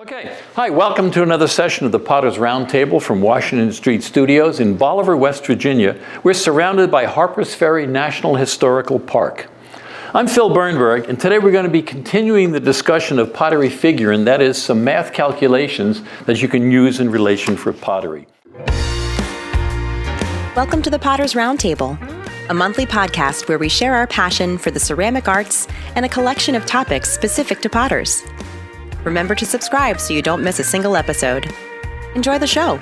Okay, hi, welcome to another session of the Potter's Roundtable from Washington Street Studios in Bolivar, West Virginia. We're surrounded by Harpers Ferry National Historical Park. I'm Phil Berneburg, and today we're going to be continuing the discussion of pottery figuring, that is, some math calculations that you can use in relation for pottery. Welcome to the Potter's Roundtable, a monthly podcast where we share our passion for the ceramic arts and a collection of topics specific to potters. Remember to subscribe so you don't miss a single episode. Enjoy the show.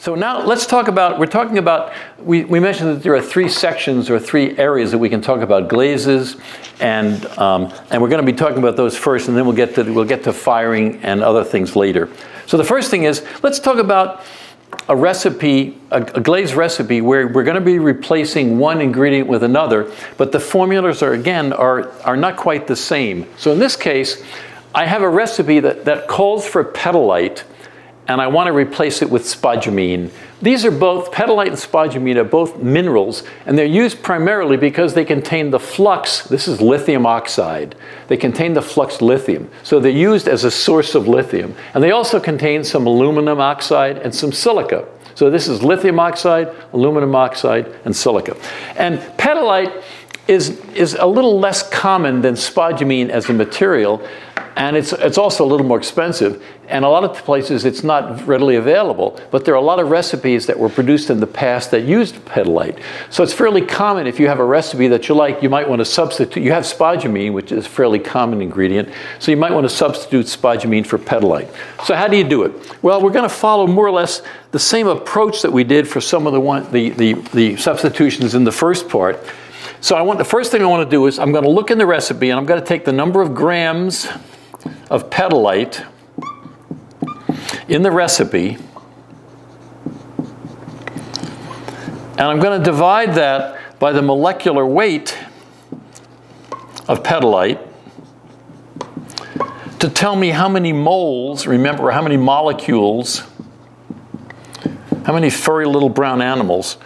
So now let's talk about, we're talking about, we, we mentioned that there are three sections or three areas that we can talk about, glazes, and, um, and we're going to be talking about those first, and then we'll get, to, we'll get to firing and other things later. So the first thing is, let's talk about a recipe, a, a glaze recipe, where we're going to be replacing one ingredient with another, but the formulas are, again, are, are not quite the same. So in this case, I have a recipe that, that calls for petalite, and I want to replace it with spodumene. These are both, petalite and spodumene are both minerals, and they're used primarily because they contain the flux, this is lithium oxide. They contain the flux lithium. So they're used as a source of lithium. And they also contain some aluminum oxide and some silica. So this is lithium oxide, aluminum oxide, and silica. And petalite is, is a little less common than spodumene as a material, and it's, it's also a little more expensive. And a lot of places it's not readily available, but there are a lot of recipes that were produced in the past that used petalite. So it's fairly common if you have a recipe that you like, you might want to substitute. You have spodumene, which is a fairly common ingredient, so you might want to substitute spodumene for petalite. So how do you do it? Well, we're going to follow more or less the same approach that we did for some of the, one, the, the, the substitutions in the first part. So I want the first thing I want to do is I'm going to look in the recipe and I'm going to take the number of grams of petalite in the recipe and I'm going to divide that by the molecular weight of petalite to tell me how many moles, remember how many molecules, how many furry little brown animals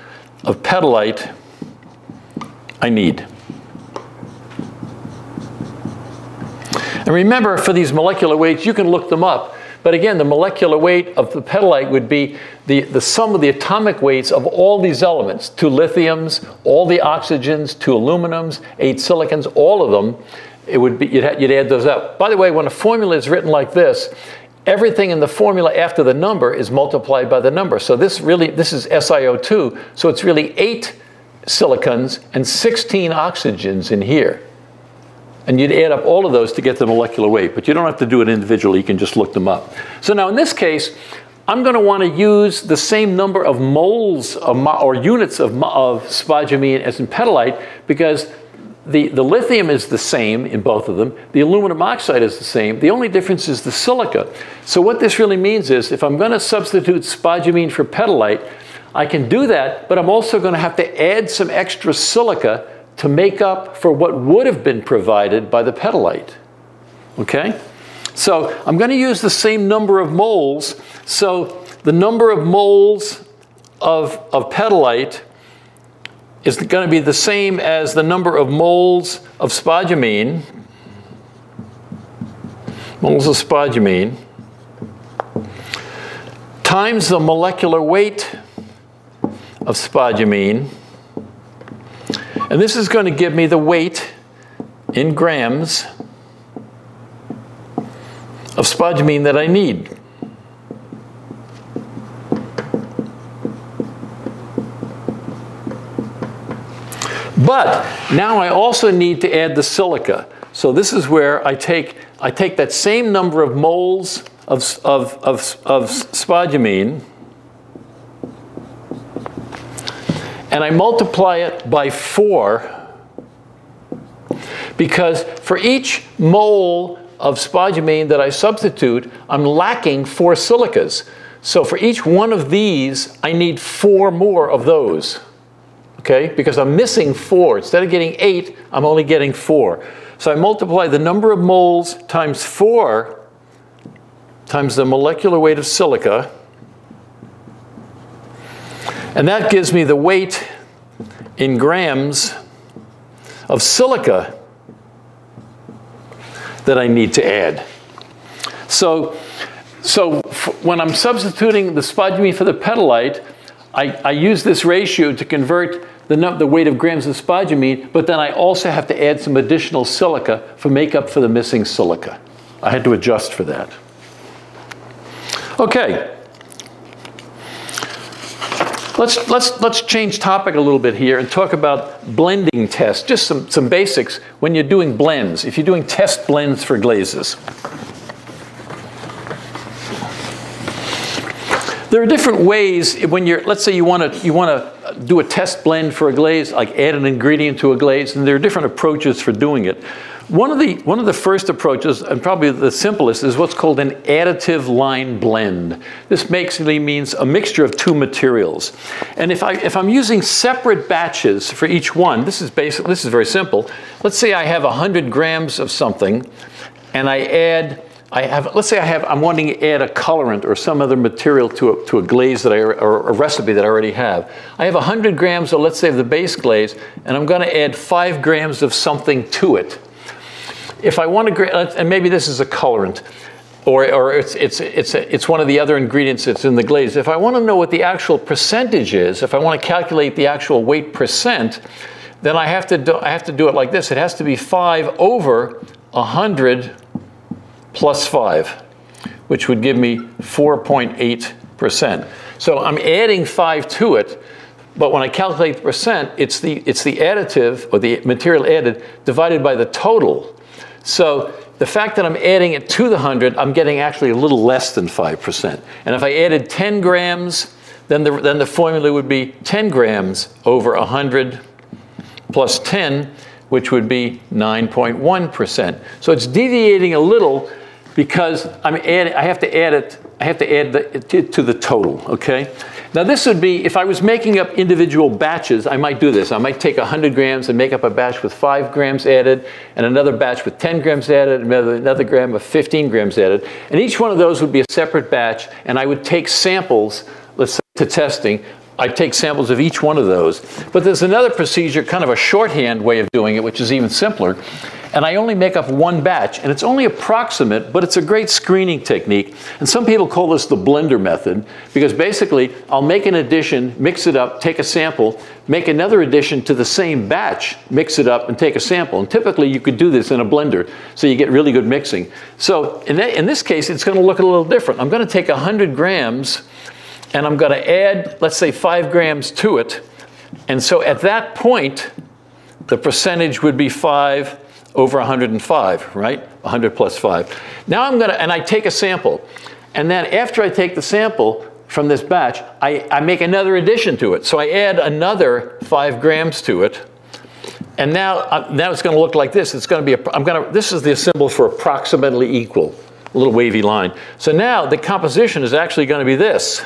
of petalite I need. And remember, for these molecular weights, you can look them up. But again, the molecular weight of the petalite would be the, the sum of the atomic weights of all these elements, two lithiums, all the oxygens, two aluminums, eight silicons, all of them. It would be, you'd, you'd add those up. By the way, when a formula is written like this, everything in the formula after the number is multiplied by the number. So this really, this is SiO2, so it's really eight silicons and 16 oxygens in here. And you'd add up all of those to get the molecular weight, but you don't have to do it individually, you can just look them up. So now in this case, I'm going to want to use the same number of moles or units of, of spodumene as in petalite because the, the lithium is the same in both of them. The aluminum oxide is the same. The only difference is the silica. So what this really means is if I'm going to substitute spodumene for petalite, I can do that, but I'm also going to have to add some extra silica to make up for what would have been provided by the petalite. Okay? So I'm going to use the same number of moles. So the number of moles of, of petalite is going to be the same as the number of moles of spodumene, moles of spodumene, times the molecular weight of spodumene, and this is going to give me the weight in grams of spodumene that I need. But now I also need to add the silica. So this is where I take, I take that same number of moles of, of, of, of spodumene, and I multiply it by 4 because for each mole of spodumene that I substitute, I'm lacking 4 silicas. So for each one of these, I need 4 more of those. Okay? Because I'm missing 4. Instead of getting 8, I'm only getting 4. So I multiply the number of moles times 4 times the molecular weight of silica and that gives me the weight in grams of silica that I need to add. So, so when I'm substituting the spodumene for the petalite, I, I use this ratio to convert the, the weight of grams of spodumene, but then I also have to add some additional silica for make up for the missing silica. I had to adjust for that. Okay. Let's, let's, let's change topic a little bit here and talk about blending tests, just some, some basics when you're doing blends, if you're doing test blends for glazes. There are different ways when you're, let's say you want to you want to do a test blend for a glaze, like add an ingredient to a glaze, and there are different approaches for doing it. One of the one of the first approaches, and probably the simplest, is what's called an additive line blend. This basically means a mixture of two materials. And if I if I'm using separate batches for each one, this is basic. This is very simple. Let's say I have 100 grams of something, and I add I have, let's say I have, I'm wanting to add a colorant or some other material to a, to a glaze that I, or a recipe that I already have. I have 100 grams of, let's say, the base glaze, and I'm going to add five grams of something to it. If I want to, and maybe this is a colorant, or, or it's, it's, it's, it's one of the other ingredients that's in the glaze. If I want to know what the actual percentage is, if I want to calculate the actual weight percent, then I have to do, I have to do it like this. It has to be 5 over 100 plus 5, which would give me 4.8%. So I'm adding 5 to it, but when I calculate the percent, it's the, it's the additive, or the material added, divided by the total. So the fact that I'm adding it to the 100, I'm getting actually a little less than 5%. And if I added 10 grams, then the, then the formula would be 10 grams over 100 plus 10, which would be 9.1%. So it's deviating a little, because I'm adding, I have to add it, I have to add the, to, to the total, okay? Now this would be, if I was making up individual batches, I might do this. I might take 100 grams and make up a batch with 5 grams added, and another batch with 10 grams added, another, another gram of 15 grams added. And each one of those would be a separate batch, and I would take samples, let's say, to testing. I'd take samples of each one of those. But there's another procedure, kind of a shorthand way of doing it, which is even simpler and I only make up one batch, and it's only approximate, but it's a great screening technique. And some people call this the blender method, because basically I'll make an addition, mix it up, take a sample, make another addition to the same batch, mix it up, and take a sample. And typically you could do this in a blender, so you get really good mixing. So in, that, in this case, it's going to look a little different. I'm going to take 100 grams, and I'm going to add, let's say, 5 grams to it. And so at that point, the percentage would be 5 over 105, right? 100 plus 5. Now I'm going to, and I take a sample. And then after I take the sample from this batch, I, I make another addition to it. So I add another 5 grams to it. And now, uh, now it's going to look like this. It's going to be, a, I'm going to, this is the symbol for approximately equal, a little wavy line. So now the composition is actually going to be this.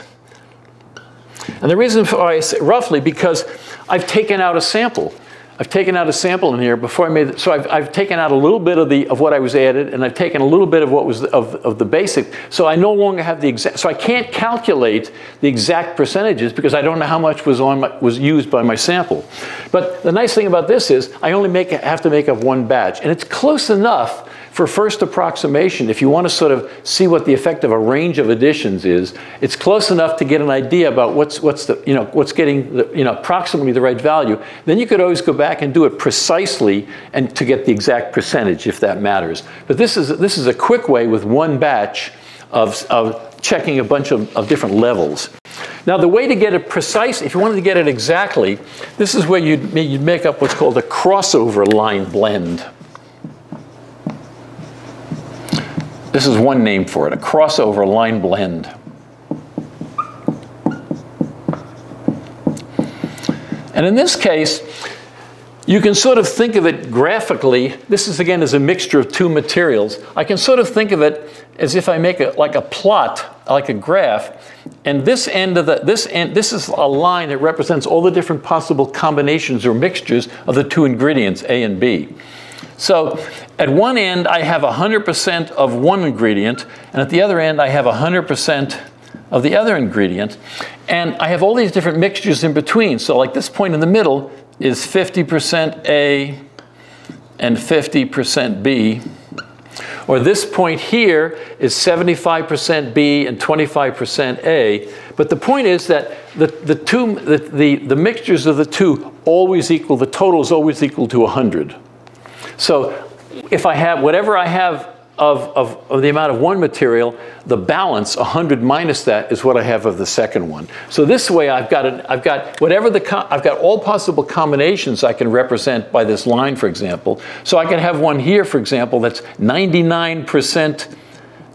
And the reason for I say roughly because I've taken out a sample. I've taken out a sample in here before I made it. So I've, I've taken out a little bit of, the, of what I was added, and I've taken a little bit of what was the, of, of the basic. So I no longer have the exact, so I can't calculate the exact percentages because I don't know how much was, on my, was used by my sample. But the nice thing about this is I only make, have to make up one batch, and it's close enough for first approximation, if you want to sort of see what the effect of a range of additions is, it's close enough to get an idea about what's, what's, the, you know, what's getting the, you know, approximately the right value. Then you could always go back and do it precisely and to get the exact percentage if that matters. But this is, this is a quick way with one batch of, of checking a bunch of, of different levels. Now, the way to get it precise, if you wanted to get it exactly, this is where you'd, you'd make up what's called a crossover line blend. This is one name for it, a crossover line blend. And in this case, you can sort of think of it graphically. This is again as a mixture of two materials. I can sort of think of it as if I make it like a plot, like a graph, and this end of the this end this is a line that represents all the different possible combinations or mixtures of the two ingredients A and B. So at one end, I have 100% of one ingredient, and at the other end, I have 100% of the other ingredient. And I have all these different mixtures in between. So like this point in the middle is 50% A, and 50% B. Or this point here is 75% B and 25% A. But the point is that the, the, two, the, the, the mixtures of the two always equal, the total is always equal to 100. So if I have, whatever I have of, of, of, the amount of one material, the balance, 100 minus that, is what I have of the second one. So this way I've got, an, I've got whatever the, I've got all possible combinations I can represent by this line, for example. So I can have one here, for example, that's 99%,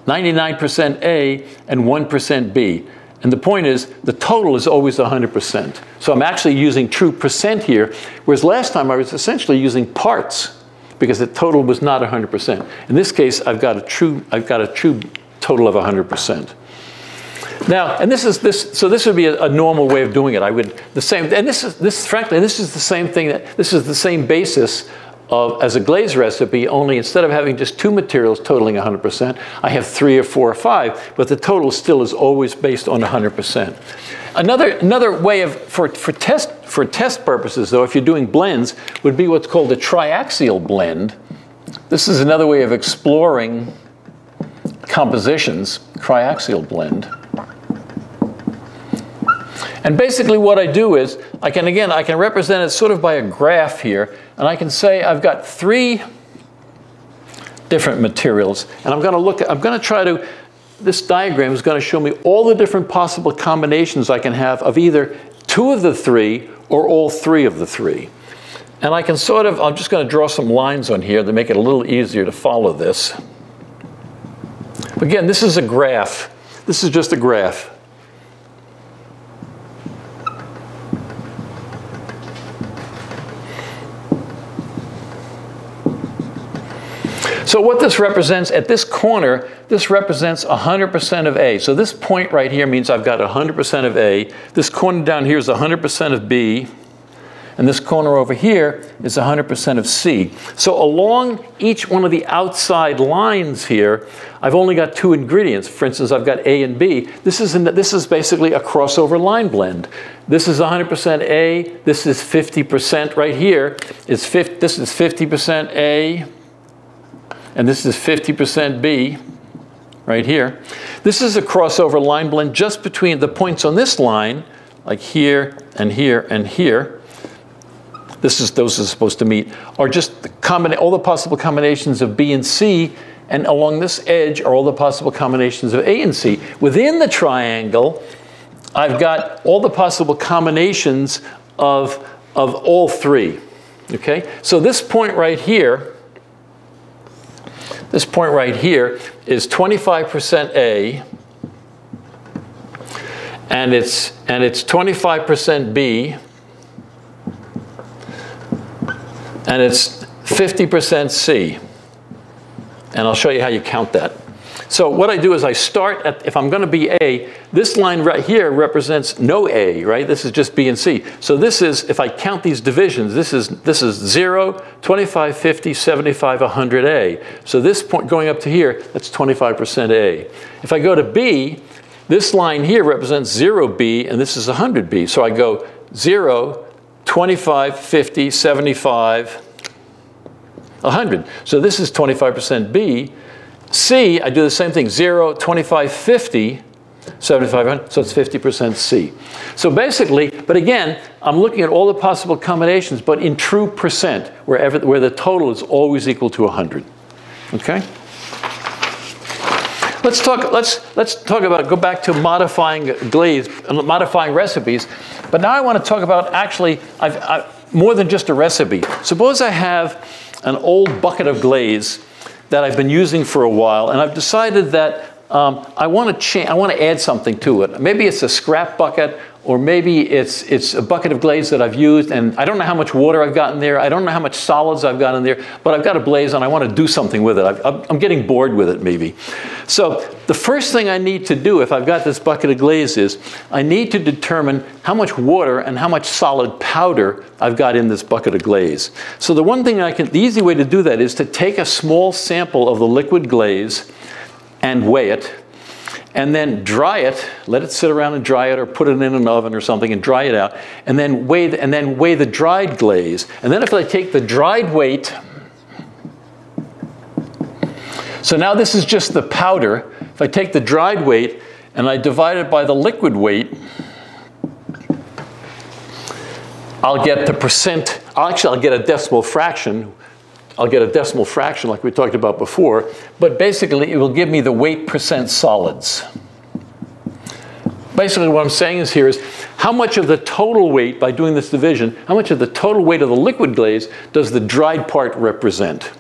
99% A and 1% B. And the point is, the total is always 100%. So I'm actually using true percent here, whereas last time I was essentially using parts because the total was not 100%. In this case, I've got a true, I've got a true total of 100%. Now, and this is this, so this would be a, a, normal way of doing it. I would, the same, and this is, this, frankly, this is the same thing that, this is the same basis of, as a glaze recipe, only instead of having just two materials totaling 100%, I have three or four or five, but the total still is always based on 100%. Another, another way of, for, for, test, for test purposes though, if you're doing blends, would be what's called a triaxial blend. This is another way of exploring compositions, triaxial blend. And basically what I do is, I can again, I can represent it sort of by a graph here, and I can say I've got three different materials, and I'm gonna look, at, I'm gonna try to this diagram is going to show me all the different possible combinations I can have of either two of the three or all three of the three. And I can sort of, I'm just going to draw some lines on here to make it a little easier to follow this. Again, this is a graph. This is just a graph. So what this represents at this corner, this represents 100% of A. So this point right here means I've got 100% of A. This corner down here is 100% of B. And this corner over here is 100% of C. So along each one of the outside lines here, I've only got two ingredients. For instance, I've got A and B. This is, in, this is basically a crossover line blend. This is 100% A. This is 50% right here. Is 50, this is 50% A and this is 50% B right here. This is a crossover line blend just between the points on this line, like here and here and here. This is, those are supposed to meet, are just the all the possible combinations of B and C, and along this edge are all the possible combinations of A and C. Within the triangle, I've got all the possible combinations of, of all three. Okay, so this point right here, this point right here is 25% A, and it's, and it's 25% B, and it's 50% C. And I'll show you how you count that. So what I do is I start at, if I'm going to be A, this line right here represents no A, right? This is just B and C. So this is, if I count these divisions, this is, this is 0, 25, 50, 75, 100 A. So this point going up to here, that's 25% A. If I go to B, this line here represents 0 B, and this is 100 B. So I go 0, 25, 50, 75, 100. So this is 25% B. C, I do the same thing, 0, 25, 50, 7,500, so it's 50% C. So basically, but again, I'm looking at all the possible combinations, but in true percent, wherever, where the total is always equal to 100. Okay? Let's talk, let's, let's talk about, go back to modifying glaze, modifying recipes. But now I want to talk about actually, I've, I, more than just a recipe. Suppose I have an old bucket of glaze that I've been using for a while, and I've decided that um, I want to change. I want to add something to it. Maybe it's a scrap bucket, or maybe it's it's a bucket of glaze that I've used, and I don't know how much water I've got in there. I don't know how much solids I've got in there, but I've got a glaze, and I want to do something with it. i am getting bored with it, maybe. So the first thing I need to do if I've got this bucket of glaze is I need to determine how much water and how much solid powder I've got in this bucket of glaze. So the one thing I can, the easy way to do that is to take a small sample of the liquid glaze and weigh it, and then dry it, let it sit around and dry it, or put it in an oven or something and dry it out, and then weigh the, and then weigh the dried glaze. And then if I take the dried weight So now this is just the powder. If I take the dried weight and I divide it by the liquid weight, I'll get the percent, actually I'll get a decimal fraction. I'll get a decimal fraction like we talked about before, but basically it will give me the weight percent solids. Basically what I'm saying is here is how much of the total weight, by doing this division, how much of the total weight of the liquid glaze does the dried part represent?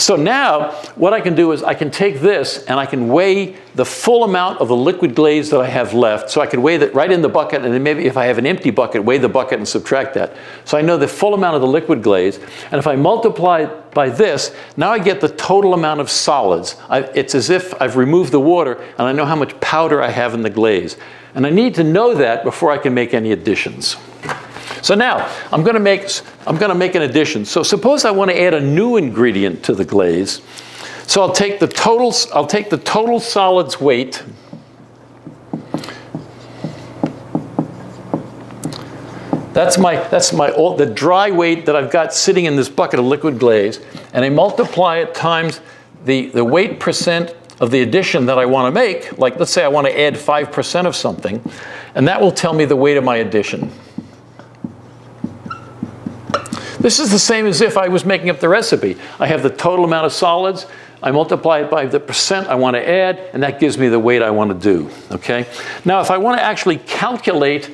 So now what I can do is I can take this and I can weigh the full amount of the liquid glaze that I have left. So I can weigh that right in the bucket and then maybe if I have an empty bucket, weigh the bucket and subtract that. So I know the full amount of the liquid glaze. And if I multiply by this, now I get the total amount of solids. I, it's as if I've removed the water and I know how much powder I have in the glaze. And I need to know that before I can make any additions. So now I'm going to make I'm going to make an addition. So suppose I want to add a new ingredient to the glaze. So I'll take the total I'll take the total solids weight That's my, that's my, the dry weight that I've got sitting in this bucket of liquid glaze, and I multiply it times the, the weight percent of the addition that I want to make. Like, let's say I want to add 5% of something, and that will tell me the weight of my addition. This is the same as if I was making up the recipe. I have the total amount of solids, I multiply it by the percent I want to add, and that gives me the weight I want to do, okay? Now, if I want to actually calculate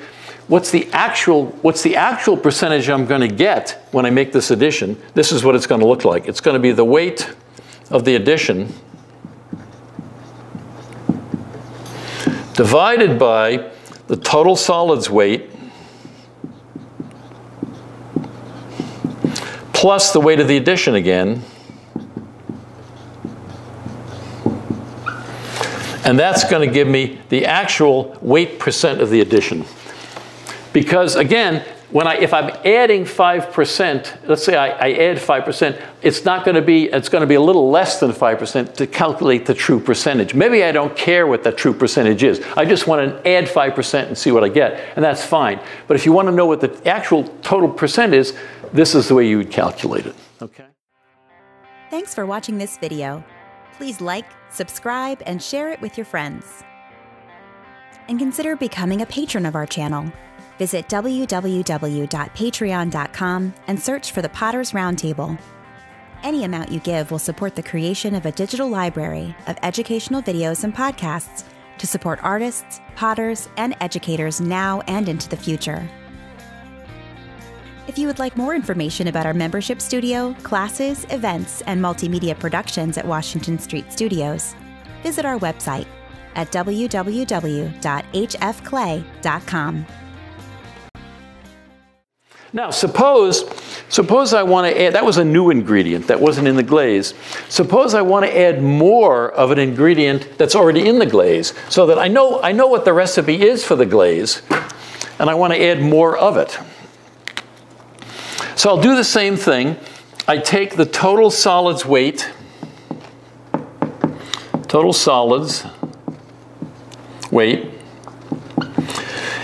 what's the actual, what's the actual percentage I'm going to get when I make this addition, this is what it's going to look like. It's going to be the weight of the addition divided by the total solids weight plus the weight of the addition again. And that's going to give me the actual weight percent of the addition. Because again, when I, if I'm adding 5%, let's say I, I add 5%, it's not going to be, it's going to be a little less than 5% to calculate the true percentage. Maybe I don't care what the true percentage is. I just want to add 5% and see what I get, and that's fine. But if you want to know what the actual total percent is, this is the way you would calculate it, okay? Thanks for watching this video. Please like, subscribe, and share it with your friends. And consider becoming a patron of our channel. Visit www.patreon.com and search for the Potter's Roundtable. Any amount you give will support the creation of a digital library of educational videos and podcasts to support artists, potters, and educators now and into the future. If you would like more information about our membership studio, classes, events, and multimedia productions at Washington Street Studios, visit our website at www.hfclay.com. Now, suppose, suppose I want to add, that was a new ingredient that wasn't in the glaze. Suppose I want to add more of an ingredient that's already in the glaze so that I know, I know what the recipe is for the glaze and I want to add more of it. So I'll do the same thing. I take the total solids weight, total solids weight,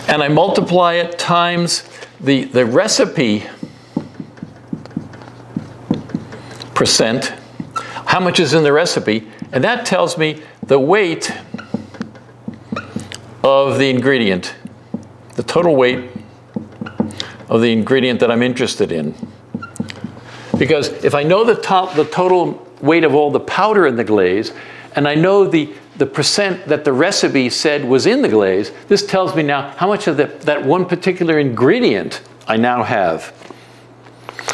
and I multiply it times the, the recipe percent, how much is in the recipe, and that tells me the weight of the ingredient, the total weight of the ingredient that I'm interested in. Because if I know the, top, the total weight of all the powder in the glaze, and I know the, the percent that the recipe said was in the glaze, this tells me now how much of the, that one particular ingredient I now have.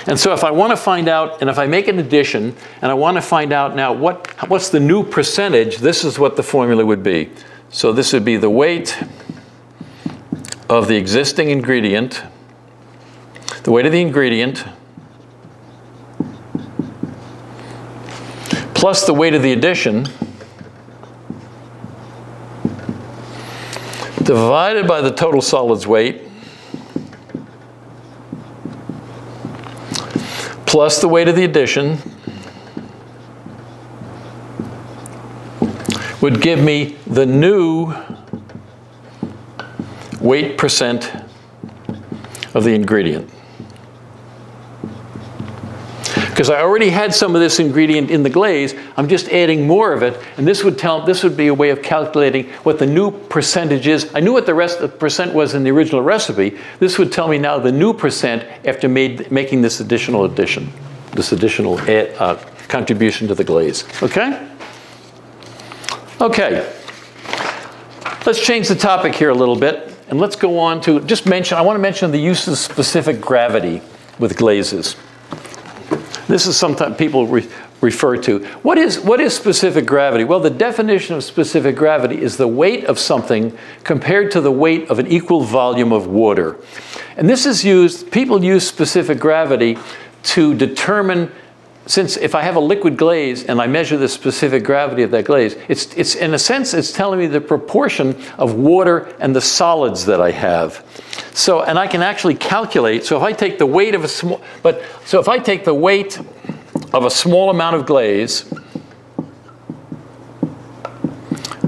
And so if I want to find out, and if I make an addition, and I want to find out now what, what's the new percentage, this is what the formula would be. So this would be the weight of the existing ingredient the weight of the ingredient plus the weight of the addition divided by the total solids weight plus the weight of the addition would give me the new weight percent of the ingredient. Because I already had some of this ingredient in the glaze. I'm just adding more of it, and this would tell this would be a way of calculating what the new percentage is. I knew what the rest the percent was in the original recipe. This would tell me now the new percent after made, making this additional addition, this additional add, uh, contribution to the glaze. Okay. Okay. Let's change the topic here a little bit, and let's go on to just mention. I want to mention the use of specific gravity with glazes. This is sometimes people re refer to. What is, what is specific gravity? Well, the definition of specific gravity is the weight of something compared to the weight of an equal volume of water. And this is used, people use specific gravity to determine since if I have a liquid glaze and I measure the specific gravity of that glaze, it's, it's in a sense, it's telling me the proportion of water and the solids that I have. So, and I can actually calculate, so if I take the weight of a small, but, so if I take the weight of a small amount of glaze,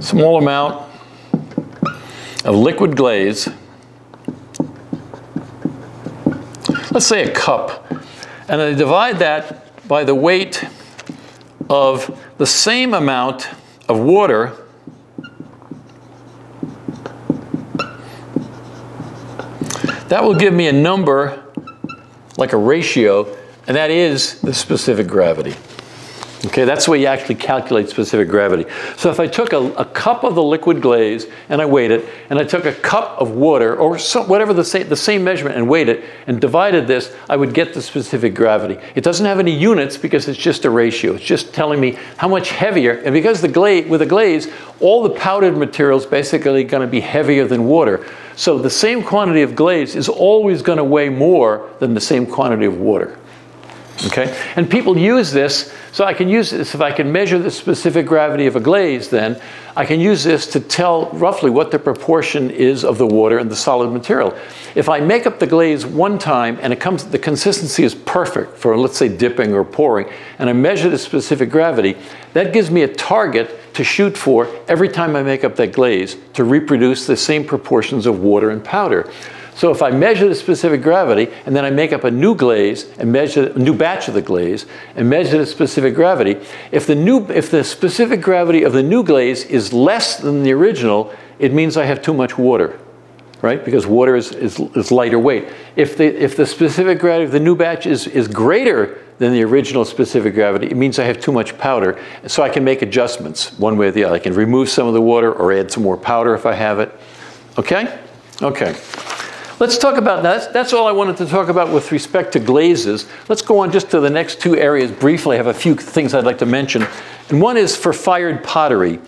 small amount of liquid glaze, let's say a cup, and I divide that by the weight of the same amount of water that will give me a number like a ratio, and that is the specific gravity. Okay, that's the way you actually calculate specific gravity. So if I took a, a, cup of the liquid glaze and I weighed it, and I took a cup of water, or some, whatever the same, the same measurement, and weighed it, and divided this, I would get the specific gravity. It doesn't have any units because it's just a ratio. It's just telling me how much heavier, and because the glaze, with a glaze, all the powdered material is basically going to be heavier than water. So the same quantity of glaze is always going to weigh more than the same quantity of water. Okay? And people use this, so I can use this, if I can measure the specific gravity of a glaze, then I can use this to tell roughly what the proportion is of the water and the solid material. If I make up the glaze one time and it comes, the consistency is perfect for, let's say, dipping or pouring, and I measure the specific gravity, that gives me a target to shoot for every time I make up that glaze to reproduce the same proportions of water and powder. So if I measure the specific gravity and then I make up a new glaze and measure a new batch of the glaze and measure the specific gravity, if the new if the specific gravity of the new glaze is less than the original, it means I have too much water. Right? Because water is, is, is lighter weight. If the if the specific gravity of the new batch is, is greater than the original specific gravity, it means I have too much powder. So I can make adjustments one way or the other. I can remove some of the water or add some more powder if I have it. Okay? Okay. Let's talk about that. That's, all I wanted to talk about with respect to glazes. Let's go on just to the next two areas briefly. I have a few things I'd like to mention. And one is for fired pottery.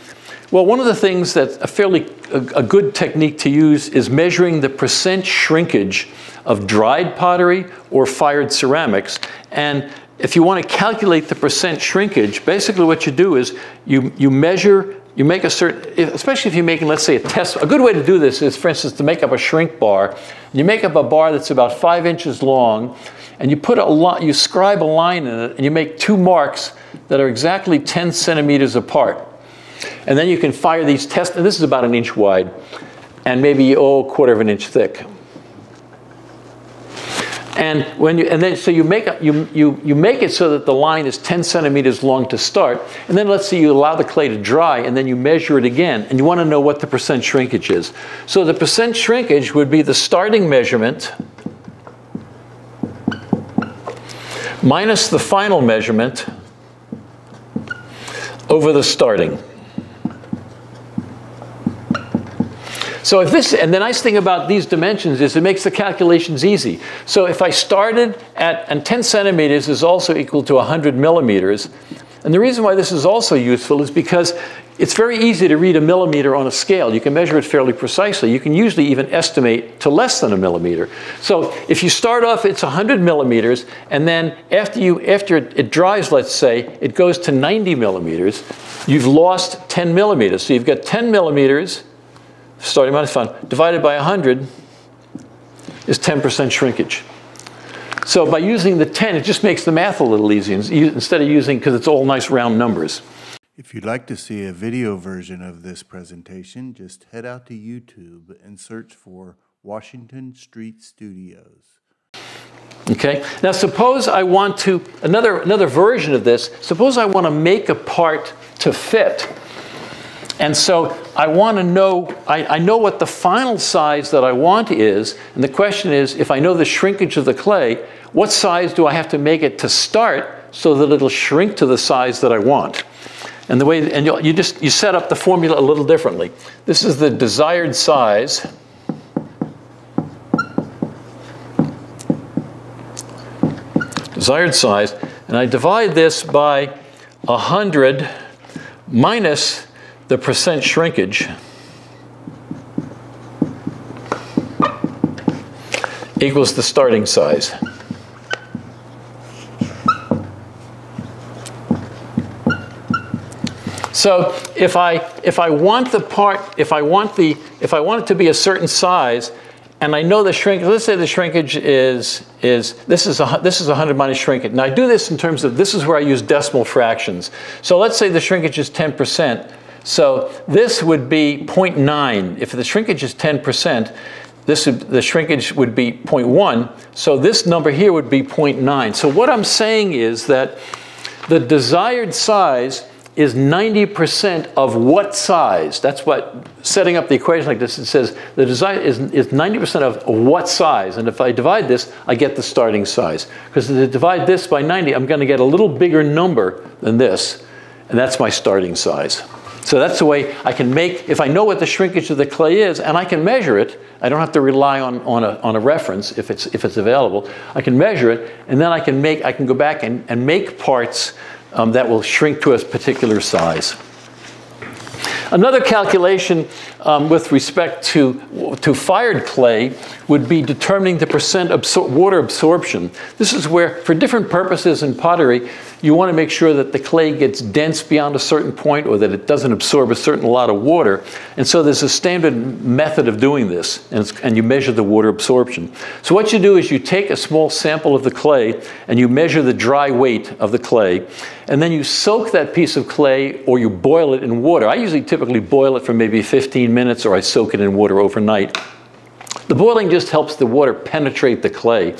Well, one of the things that's a fairly a, a good technique to use is measuring the percent shrinkage of dried pottery or fired ceramics. And if you want to calculate the percent shrinkage, basically what you do is you, you measure you make a certain, especially if you're making, let's say, a test. A good way to do this is, for instance, to make up a shrink bar. You make up a bar that's about five inches long, and you put a lot, you scribe a line in it, and you make two marks that are exactly 10 centimeters apart. And then you can fire these tests, and this is about an inch wide, and maybe oh, a quarter of an inch thick. And when you, and then so you make you, you, you make it so that the line is 10 centimeters long to start, and then let's say you allow the clay to dry, and then you measure it again, and you want to know what the percent shrinkage is. So the percent shrinkage would be the starting measurement minus the final measurement over the starting. So if this, and the nice thing about these dimensions is it makes the calculations easy. So if I started at, and 10 centimeters is also equal to 100 millimeters, and the reason why this is also useful is because it's very easy to read a millimeter on a scale. You can measure it fairly precisely. You can usually even estimate to less than a millimeter. So if you start off, it's 100 millimeters, and then after, you, after it dries, let's say, it goes to 90 millimeters, you've lost 10 millimeters. So you've got 10 millimeters starting minus fund, divided by 100 is 10% shrinkage. So by using the 10, it just makes the math a little easier instead of using, because it's all nice round numbers. If you'd like to see a video version of this presentation, just head out to YouTube and search for Washington Street Studios. Okay? Now suppose I want to, another, another version of this, suppose I want to make a part to fit. And so I want to know, I, I, know what the final size that I want is, and the question is, if I know the shrinkage of the clay, what size do I have to make it to start so that it'll shrink to the size that I want? And the way, and you just, you set up the formula a little differently. This is the desired size. Desired size, and I divide this by 100 minus the percent shrinkage equals the starting size. So if I if I want the part if I want the if I want it to be a certain size and I know the shrinkage let's say the shrinkage is is this is a this is 100 minus shrinkage. Now I do this in terms of this is where I use decimal fractions. So let's say the shrinkage is 10%. So this would be 0.9. If the shrinkage is 10%, this would, the shrinkage would be 0.1. So this number here would be 0.9. So what I'm saying is that the desired size is 90% of what size? That's what, setting up the equation like this, it says the design is, is 90% of what size? And if I divide this, I get the starting size. Because if I divide this by 90, I'm going to get a little bigger number than this. And that's my starting size. So that's the way I can make, if I know what the shrinkage of the clay is and I can measure it, I don't have to rely on, on, a, on a reference if it's, if it's available. I can measure it and then I can make, I can go back and, and make parts um, that will shrink to a particular size. Another calculation um, with respect to, to fired clay would be determining the percent absor water absorption. This is where, for different purposes in pottery, you want to make sure that the clay gets dense beyond a certain point or that it doesn't absorb a certain lot of water. And so there's a standard method of doing this, and, and you measure the water absorption. So what you do is you take a small sample of the clay and you measure the dry weight of the clay, and then you soak that piece of clay or you boil it in water. I usually typically boil it for maybe 15 minutes or I soak it in water overnight. The boiling just helps the water penetrate the clay.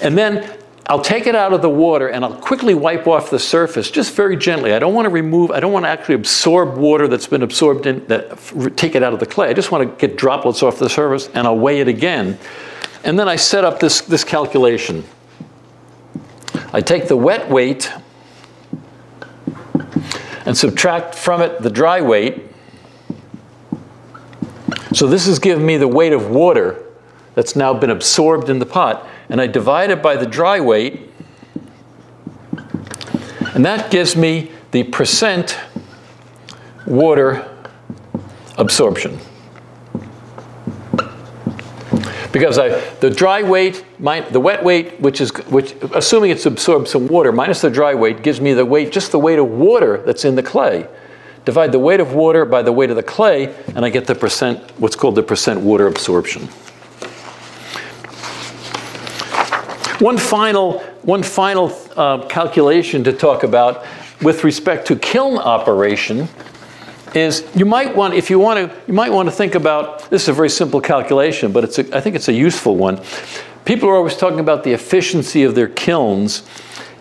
And then I'll take it out of the water and I'll quickly wipe off the surface just very gently. I don't want to remove, I don't want to actually absorb water that's been absorbed in, that, take it out of the clay. I just want to get droplets off the surface and I'll weigh it again. And then I set up this, this calculation. I take the wet weight and subtract from it the dry weight. So this is giving me the weight of water that's now been absorbed in the pot and I divide it by the dry weight, and that gives me the percent water absorption. Because I, the dry weight, my, the wet weight, which is, which, assuming it's absorbed some water, minus the dry weight, gives me the weight, just the weight of water that's in the clay. Divide the weight of water by the weight of the clay, and I get the percent, what's called the percent water absorption. One final, one final uh, calculation to talk about with respect to kiln operation is you might want, if you want to, you might want to think about, this is a very simple calculation, but it's a, I think it's a useful one. People are always talking about the efficiency of their kilns.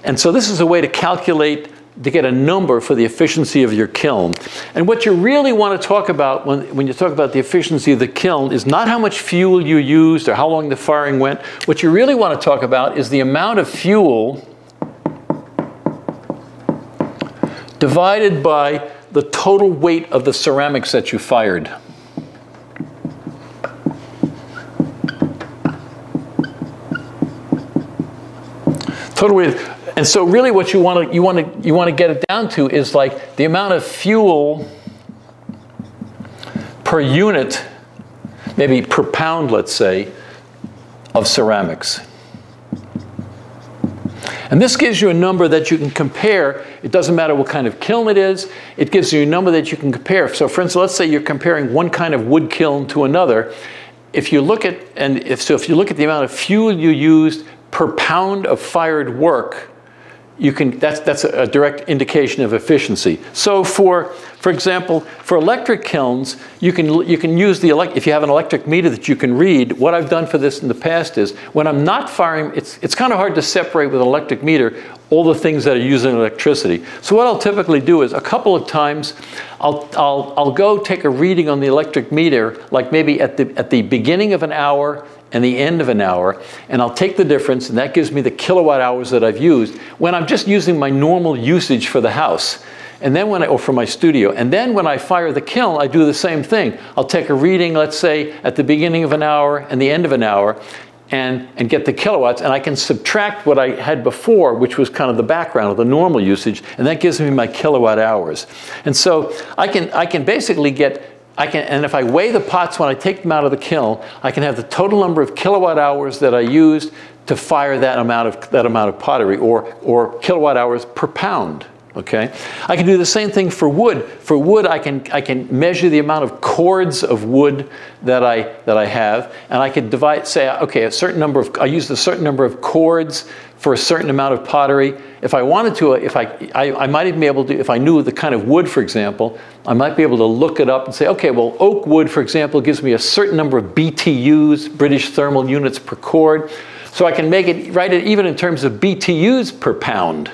And so this is a way to calculate to get a number for the efficiency of your kiln. And what you really want to talk about when, when you talk about the efficiency of the kiln is not how much fuel you used or how long the firing went. What you really want to talk about is the amount of fuel divided by the total weight of the ceramics that you fired. Total weight. And so really what you want to you want to you want to get it down to is like the amount of fuel per unit, maybe per pound, let's say, of ceramics. And this gives you a number that you can compare. It doesn't matter what kind of kiln it is. It gives you a number that you can compare. So for instance, let's say you're comparing one kind of wood kiln to another. If you look at, and if, so if you look at the amount of fuel you used per pound of fired work, you can, that's, that's a direct indication of efficiency. So for, for example, for electric kilns, you can, you can use the, elect, if you have an electric meter that you can read, what I've done for this in the past is, when I'm not firing, it's, it's kind of hard to separate with an electric meter all the things that are using electricity. So what I'll typically do is a couple of times, I'll, I'll, I'll go take a reading on the electric meter, like maybe at the, at the beginning of an hour and the end of an hour, and I'll take the difference, and that gives me the kilowatt hours that I've used when I'm just using my normal usage for the house. And then when I, or for my studio, and then when I fire the kiln, I do the same thing. I'll take a reading, let's say, at the beginning of an hour and the end of an hour, and, and get the kilowatts, and I can subtract what I had before, which was kind of the background of the normal usage, and that gives me my kilowatt hours. And so I can, I can basically get I can, and if I weigh the pots when I take them out of the kiln, I can have the total number of kilowatt hours that I used to fire that amount of, that amount of pottery or, or kilowatt hours per pound. Okay? I can do the same thing for wood. For wood, I can, I can measure the amount of cords of wood that I, that I have, and I can divide, say, okay, a certain number of, I use a certain number of cords for a certain amount of pottery. If I wanted to, if I, I, I, might even be able to, if I knew the kind of wood, for example, I might be able to look it up and say, okay, well, oak wood, for example, gives me a certain number of BTUs, British thermal units per cord. So I can make it, write it even in terms of BTUs per pound,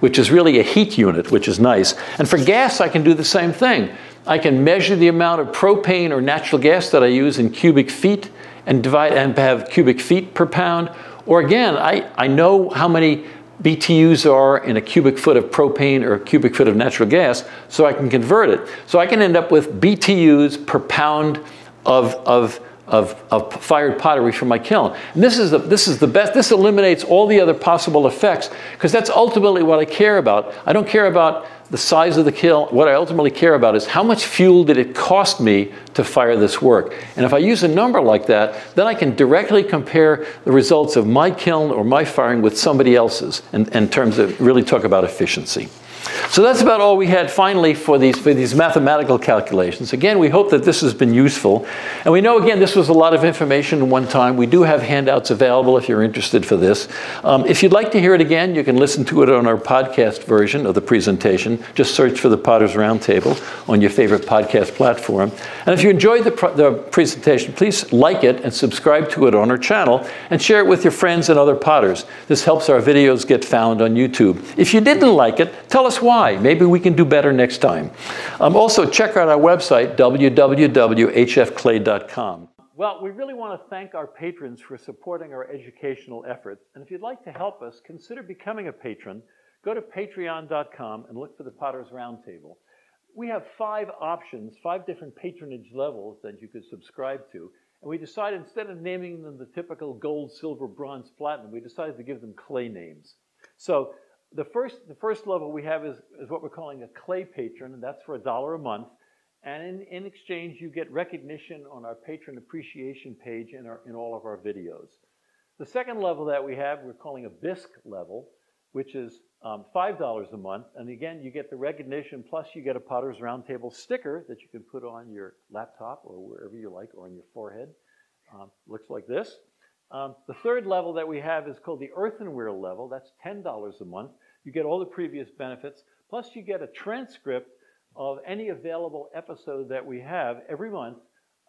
which is really a heat unit, which is nice. And for gas, I can do the same thing. I can measure the amount of propane or natural gas that I use in cubic feet and divide and have cubic feet per pound, or again, I, I know how many BTUs are in a cubic foot of propane or a cubic foot of natural gas, so I can convert it. So I can end up with BTUs per pound of, of, of, of fired pottery from my kiln. And this is, the, this is the best, this eliminates all the other possible effects, because that's ultimately what I care about. I don't care about the size of the kiln. What I ultimately care about is how much fuel did it cost me to fire this work. And if I use a number like that, then I can directly compare the results of my kiln or my firing with somebody else's in, in terms of really talk about efficiency. So that's about all we had finally for these, for these mathematical calculations. Again, we hope that this has been useful. And we know, again, this was a lot of information in one time. We do have handouts available if you're interested for this. Um, if you'd like to hear it again, you can listen to it on our podcast version of the presentation. Just search for the Potter's Roundtable on your favorite podcast platform. And if you enjoyed the, the presentation, please like it and subscribe to it on our channel and share it with your friends and other potters. This helps our videos get found on YouTube. If you didn't like it, tell us why. Maybe we can do better next time. Um, also, check out our website, www.hfclay.com. Well, we really want to thank our patrons for supporting our educational efforts. And if you'd like to help us, consider becoming a patron. Go to patreon.com and look for the Potter's Roundtable. We have five options, five different patronage levels that you could subscribe to. And we decided instead of naming them the typical gold, silver, bronze, platinum, we decided to give them clay names. So the first, the first level we have is, is what we're calling a clay patron, and that's for a dollar a month. And in, in exchange, you get recognition on our patron appreciation page in, our, in all of our videos. The second level that we have, we're calling a bisque level, which is um, $5 a month. And again, you get the recognition, plus you get a Potter's Roundtable sticker that you can put on your laptop or wherever you like, or on your forehead. Um, looks like this. Um, the third level that we have is called the earthenware level. That's $10 a month. You get all the previous benefits, plus you get a transcript of any available episode that we have every month,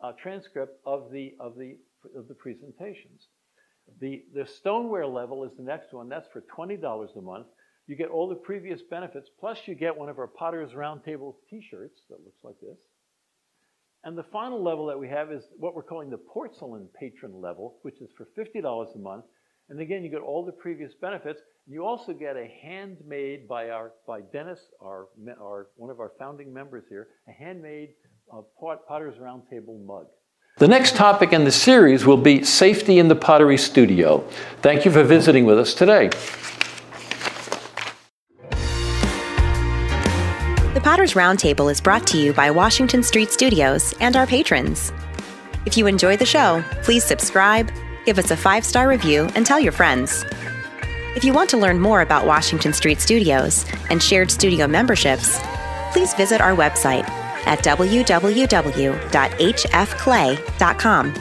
a transcript of the, of the, of the presentations. The, the stoneware level is the next one. That's for $20 a month. You get all the previous benefits, plus you get one of our Potter's Roundtable t-shirts that looks like this. And the final level that we have is what we're calling the porcelain patron level, which is for $50 a month. And again, you get all the previous benefits. You also get a handmade by our by Dennis, our, our one of our founding members here, a handmade uh, Potter's Roundtable mug. The next topic in the series will be safety in the pottery studio. Thank you for visiting with us today. The Potter's Roundtable is brought to you by Washington Street Studios and our patrons. If you enjoy the show, please subscribe, give us a five star review, and tell your friends. If you want to learn more about Washington Street Studios and shared studio memberships, please visit our website at www.hfclay.com.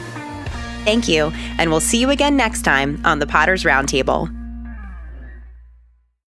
Thank you, and we'll see you again next time on the Potter's Roundtable.